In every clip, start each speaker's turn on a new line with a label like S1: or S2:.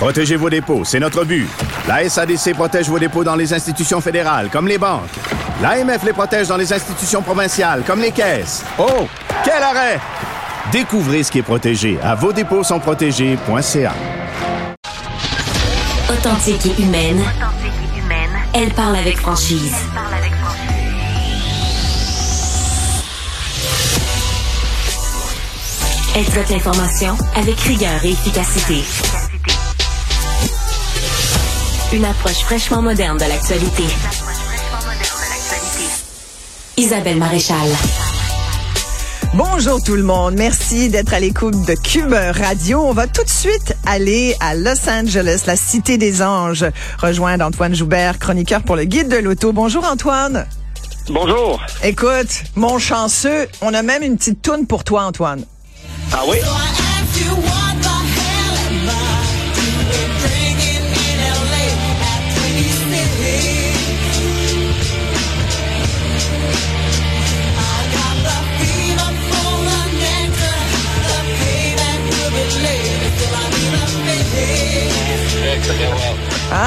S1: Protégez vos dépôts, c'est notre but. La SADC protège vos dépôts dans les institutions fédérales, comme les banques. L'AMF les protège dans les institutions provinciales, comme les caisses. Oh, quel arrêt! Découvrez ce qui est protégé à vos dépôts sont protégés.ca.
S2: Authentique et humaine. Elle parle avec franchise. Elle traite l'information avec rigueur et efficacité. Une approche fraîchement moderne de l'actualité. Isabelle Maréchal.
S3: Bonjour tout le monde. Merci d'être à l'écoute de Cube Radio. On va tout de suite aller à Los Angeles, la cité des anges, rejoindre Antoine Joubert, chroniqueur pour le guide de l'auto. Bonjour Antoine.
S4: Bonjour.
S3: Écoute, mon chanceux, on a même une petite toune pour toi Antoine.
S4: Ah oui?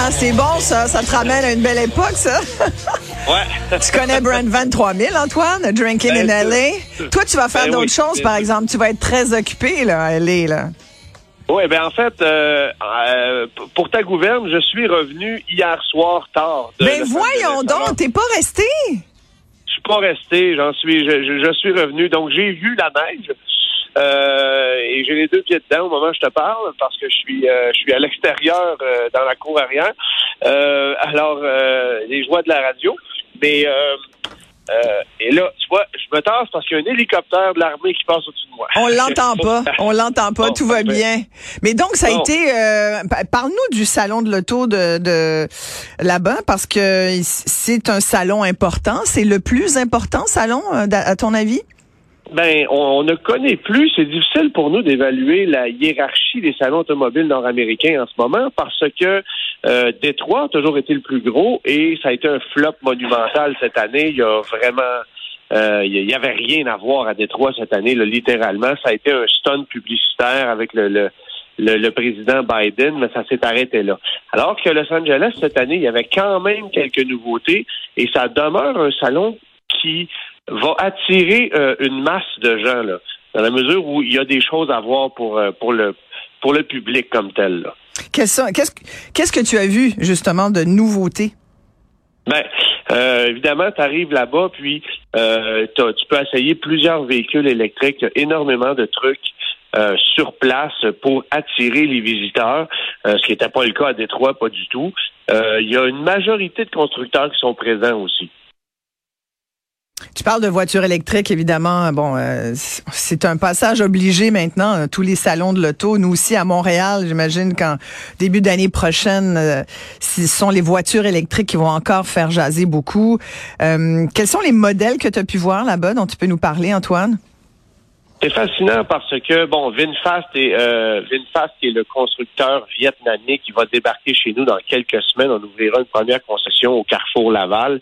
S3: Ah, c'est bon ça, ça te ramène à une belle époque ça.
S4: Ouais.
S3: tu connais Brand Van 3000 Antoine, Drinking in
S4: Ben,
S3: LA. Toi tu vas faire
S4: ben
S3: d'autres
S4: oui.
S3: choses par exemple, tu vas être très occupé là à LA là.
S4: Oui, ben en fait, euh, euh, pour ta gouverne, je suis revenu hier soir tard. de
S3: Ben voyons donc, t'es pas resté?
S4: Je suis pas resté, j'en suis, je, je- je suis revenu. Donc j'ai vu la neige. Euh, et j'ai les deux pieds dedans au moment où je te parle parce que je suis euh, je suis à l'extérieur euh, dans la cour arrière. Euh, alors euh, les joies de la radio. Mais euh, euh, et là, tu vois, je me tasse parce qu'il y a un hélicoptère de l'armée qui passe au-dessus de moi.
S3: On l'entend pas, on l'entend pas, tout va bien. Mais donc ça a
S4: Bon.
S3: été euh, pa- parle-nous du salon de l'auto de, de là-bas parce que c'est un salon important, c'est le plus important salon à ton avis?
S4: Ben, on, on ne connaît plus. C'est difficile pour nous d'évaluer la hiérarchie des salons automobiles nord-américains en ce moment parce que euh, Détroit a toujours été le plus gros et ça a été un flop monumental cette année. Il y a vraiment, euh, il y avait rien à voir à Détroit cette année, là, littéralement. Ça a été un stunt publicitaire avec le, le le, le président Biden, mais ça s'est arrêté là. Alors que Los Angeles, cette année, il y avait quand même quelques nouveautés et ça demeure un salon qui va attirer euh, une masse de gens, là, dans la mesure où il y a des choses à voir pour, euh, pour, le, pour le public comme tel. Là.
S3: Qu'est-ce qu'est-ce qu'est-ce que tu as vu justement de nouveautés
S4: Ben, euh, évidemment, tu arrives là-bas, puis euh, tu peux essayer plusieurs véhicules électriques, Il y a énormément de trucs euh, sur place pour attirer les visiteurs, ce qui n'était pas le cas à Détroit, pas du tout. Il y a une majorité de constructeurs qui sont présents aussi.
S3: Tu parles de voitures électriques, évidemment. Bon, euh, c'est un passage obligé maintenant. euh, Tous les salons de l'auto, nous aussi à Montréal, j'imagine qu'en début d'année prochaine, euh, ce sont les voitures électriques qui vont encore faire jaser beaucoup. Quels sont les modèles que tu as pu voir là-bas dont tu peux nous parler, Antoine?
S4: C'est fascinant parce que, bon, VinFast est, euh, VinFast qui est le constructeur vietnamien qui va débarquer chez nous dans quelques semaines. On ouvrira une première concession au Carrefour Laval.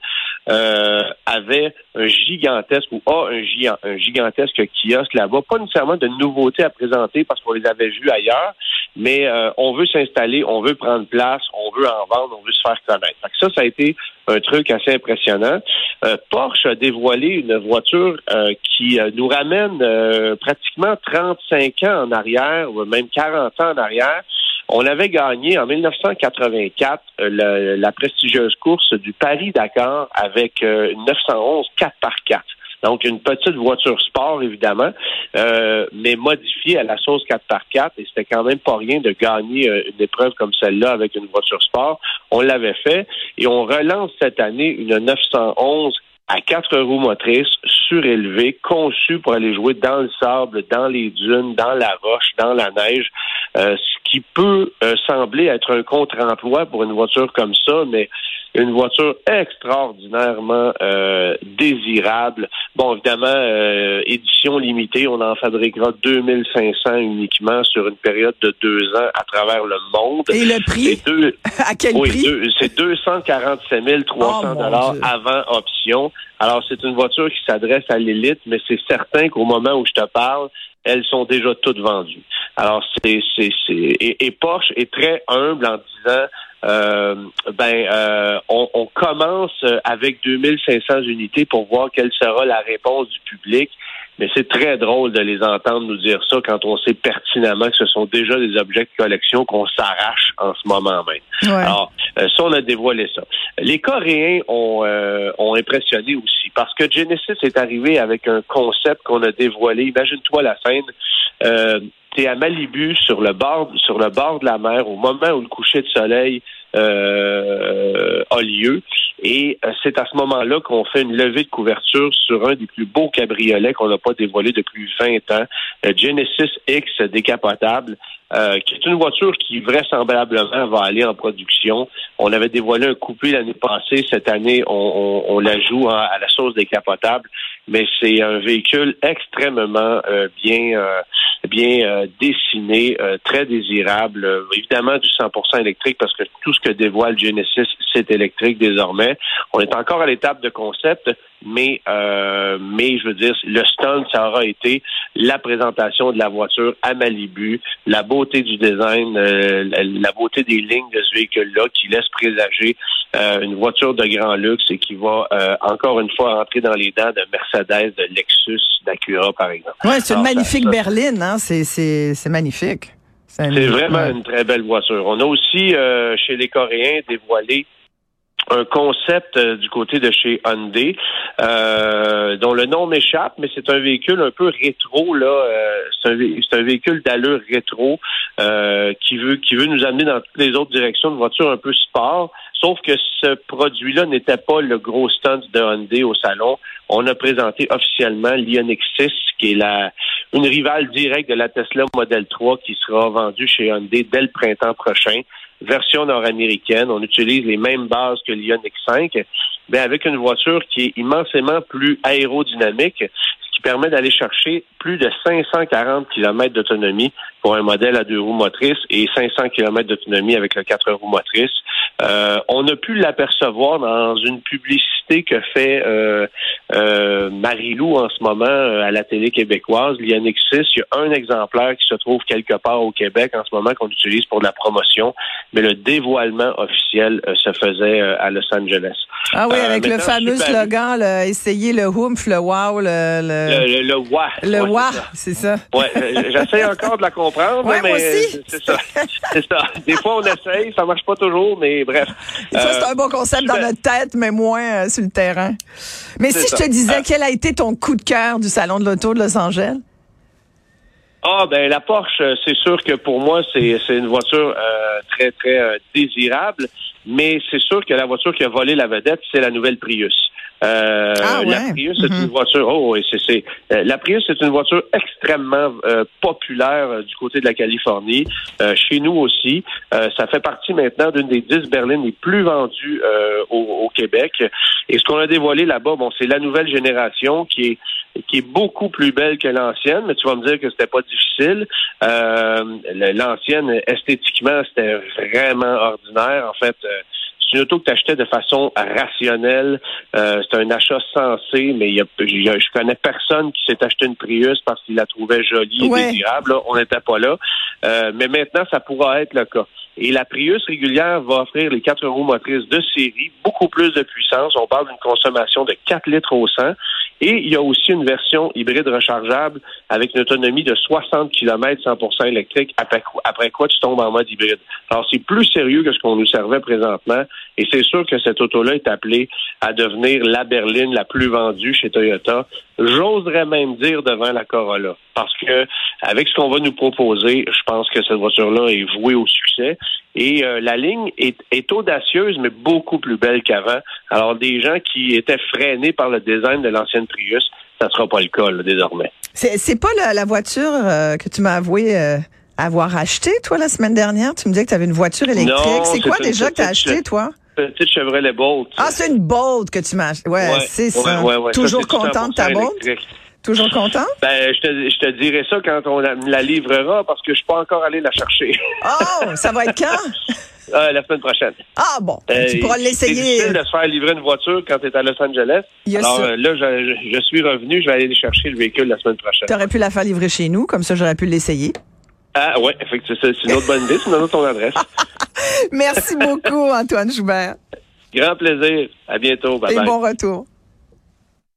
S4: Euh, avait un gigantesque ou a un, giga- un gigantesque kiosque là-bas. Pas nécessairement de nouveautés à présenter parce qu'on les avait vus ailleurs, mais euh, on veut s'installer, on veut prendre place, on veut en vendre, on veut se faire connaître. Ça, ça a été un truc assez impressionnant. Euh, Porsche a dévoilé une voiture euh, qui euh, nous ramène euh, pratiquement 35 ans en arrière, ou même 40 ans en arrière. On avait gagné en 1984 euh, le- la prestigieuse course du Paris-Dakar avec euh, une 911 4x4. Donc, une petite voiture sport, évidemment, euh, mais modifiée à la sauce 4x4. Et c'était quand même pas rien de gagner euh, une épreuve comme celle-là avec une voiture sport. On l'avait fait. Et on relance cette année une 911 à quatre roues motrices, surélevée, conçue pour aller jouer dans le sable, dans les dunes, dans la roche, dans la neige, euh, qui peut euh, sembler être un contre-emploi pour une voiture comme ça, mais une voiture extraordinairement euh, désirable. Bon, évidemment, euh, édition limitée, on en fabriquera 2500 uniquement sur une période de deux ans à travers le monde.
S3: Et le prix? à quel prix?
S4: C'est 247 300 dollars avant option. Alors, c'est une voiture qui s'adresse à l'élite, mais c'est certain qu'au moment où je te parle, elles sont déjà toutes vendues. Alors, c'est, c'est, c'est, et, et Porsche est très humble en disant, euh, ben, euh, on, on, commence avec 2500 unités pour voir quelle sera la réponse du public. Mais c'est très drôle de les entendre nous dire ça quand on sait pertinemment que ce sont déjà des objets de collection qu'on s'arrache en ce moment même. Alors, euh, ça, on a dévoilé ça. Les Coréens ont, euh, ont impressionné aussi parce que Genesis est arrivé avec un concept qu'on a dévoilé. Imagine-toi la scène. Euh, tu es à Malibu sur le bord sur le bord de la mer au moment où le coucher de soleil euh, a lieu. Et euh, c'est à ce moment-là qu'on fait une levée de couverture sur un des plus beaux cabriolets qu'on n'a pas dévoilé depuis 20 ans, le Genesis X décapotable, euh, qui est une voiture qui vraisemblablement va aller en production. On avait dévoilé un coupé l'année passée. Cette année, on, on, la joue à la sauce décapotable, mais c'est un véhicule extrêmement bien bien euh, dessiné, euh, très désirable. Euh, évidemment du 100% électrique parce que tout ce que dévoile Genesis, c'est électrique désormais. On est encore à l'étape de concept, mais mais je veux dire, le stand, ça aura été la présentation de la voiture à Malibu, la beauté du design, la beauté des lignes de ce véhicule-là qui laisse présager une voiture de grand luxe et qui va encore une fois entrer dans les dents de Mercedes, de Lexus, d'Acura, par exemple.
S3: Ouais, c'est une magnifique berline, hein? C'est magnifique.
S4: C'est vraiment une très belle voiture. On a aussi, euh, chez les Coréens, dévoilé un concept euh, du côté de chez Hyundai, euh, dont le nom m'échappe, mais c'est un véhicule un peu rétro là. c'est un, véhicule d'allure rétro qui veut qui veut nous amener dans toutes les autres directions de voiture un peu sport. Sauf que ce produit-là n'était pas le gros stunt de Hyundai au salon. On a présenté officiellement l'Ioniq 6, qui est la une rivale directe de la Tesla Model 3 qui sera vendue chez Hyundai dès le printemps prochain. Version nord-américaine, on utilise les mêmes bases que l'Ioniq 5, mais avec une voiture qui est immensément plus aérodynamique, ce qui permet d'aller chercher plus de 540 km d'autonomie pour un modèle à deux roues motrices et 500 km d'autonomie avec le quatre roues motrices. Euh, on a pu l'apercevoir dans une publicité que fait euh, euh, Marie-Lou en ce moment euh, à la télé québécoise. Il y a un il y a un exemplaire qui se trouve quelque part au Québec en ce moment qu'on utilise pour de la promotion, mais le dévoilement officiel se faisait à Los Angeles.
S3: Ah oui, avec le fameux slogan, là, essayer le humph, le wow, le...
S4: Le, le, le,
S3: Le ouais, c'est ça.
S4: Ouais, j'essaie encore de la comprendre,
S3: ouais,
S4: mais
S3: c'est
S4: ça. c'est ça. Des fois, on essaye, ça marche pas toujours, mais bref.
S3: Ça, c'est un bon concept dans notre tête, mais moins sur le terrain. Mais si je te disais, ah. quel a été ton coup de cœur du Salon de l'Auto de Los Angeles?
S4: Ah ben la Porsche, c'est sûr que pour moi c'est une voiture euh, très très euh, désirable, mais c'est sûr que la voiture qui a volé la vedette, c'est la nouvelle Prius.
S3: Euh, ah,
S4: La Prius, c'est une mm-hmm. voiture. Oh, oui, c'est. Euh, la Prius, c'est une voiture extrêmement euh, populaire euh, du côté de la Californie. chez nous aussi, ça fait partie maintenant d'une des dix berlines les plus vendues au, au, Québec. Et ce qu'on a dévoilé là-bas, bon, c'est la nouvelle génération qui est qui est beaucoup plus belle que l'ancienne, mais tu vas me dire que c'était pas difficile. l'ancienne, esthétiquement, c'était vraiment ordinaire. En fait, c'est une auto que tu achetais de façon rationnelle. Euh, c'est un achat sensé, mais y a, je connais personne qui s'est acheté une Prius parce qu'il la trouvait jolie et désirable. on n'était pas là. Euh, mais maintenant, ça pourra être le cas. Et la Prius régulière va offrir les quatre roues motrices de série, beaucoup plus de puissance. On parle d'une consommation de 4 litres au 100. Et il y a aussi une version hybride rechargeable avec une autonomie de 60 km 100% électrique, après, quoi tu tombes en mode hybride. Alors, c'est plus sérieux que ce qu'on nous servait présentement. Et c'est sûr que cette auto-là est appelée à devenir la berline la plus vendue chez Toyota. J'oserais même dire devant la Corolla. Parce que, avec ce qu'on va nous proposer, je pense que cette voiture-là est vouée au succès. Et euh, la ligne est, est, audacieuse, mais beaucoup plus belle qu'avant. Alors, des gens qui étaient freinés par le design de l'ancienne Prius, ça ne sera pas le cas désormais.
S3: C'est pas la, voiture euh, que tu m'as avoué euh, avoir acheté, toi, la semaine dernière? Tu me disais que tu avais une voiture électrique. C'est quoi déjà que tu as acheté,
S4: che-
S3: toi?
S4: Petite Chevrolet Bolt.
S3: Ah, c'est une Bolt que tu m'as. Ouais,
S4: Ouais,
S3: c'est ça.
S4: ouais, ouais. Ça,
S3: Toujours
S4: c'est
S3: content de ta
S4: 100%
S3: Bolt? Toujours content?
S4: Ben, je te, je te dirai ça quand on la, me la livrera parce que je suis pas encore allé la chercher.
S3: Oh, ça va être quand?
S4: Euh, la semaine prochaine.
S3: Ah bon,
S4: Euh,
S3: tu pourras
S4: C'est
S3: l'essayer.
S4: difficile de se faire livrer une voiture quand tu es à Los Angeles. Alors euh, là, je- je suis revenu, je vais aller chercher le véhicule la semaine prochaine.
S3: Tu aurais pu la faire livrer chez nous, comme ça j'aurais pu l'essayer.
S4: Ah ouais, effectivement, c'est une autre bonne idée, c'est une ton adresse.
S3: Merci beaucoup, Antoine Joubert.
S4: Grand plaisir. À bientôt. Bye
S3: Et
S4: bye.
S3: bon retour.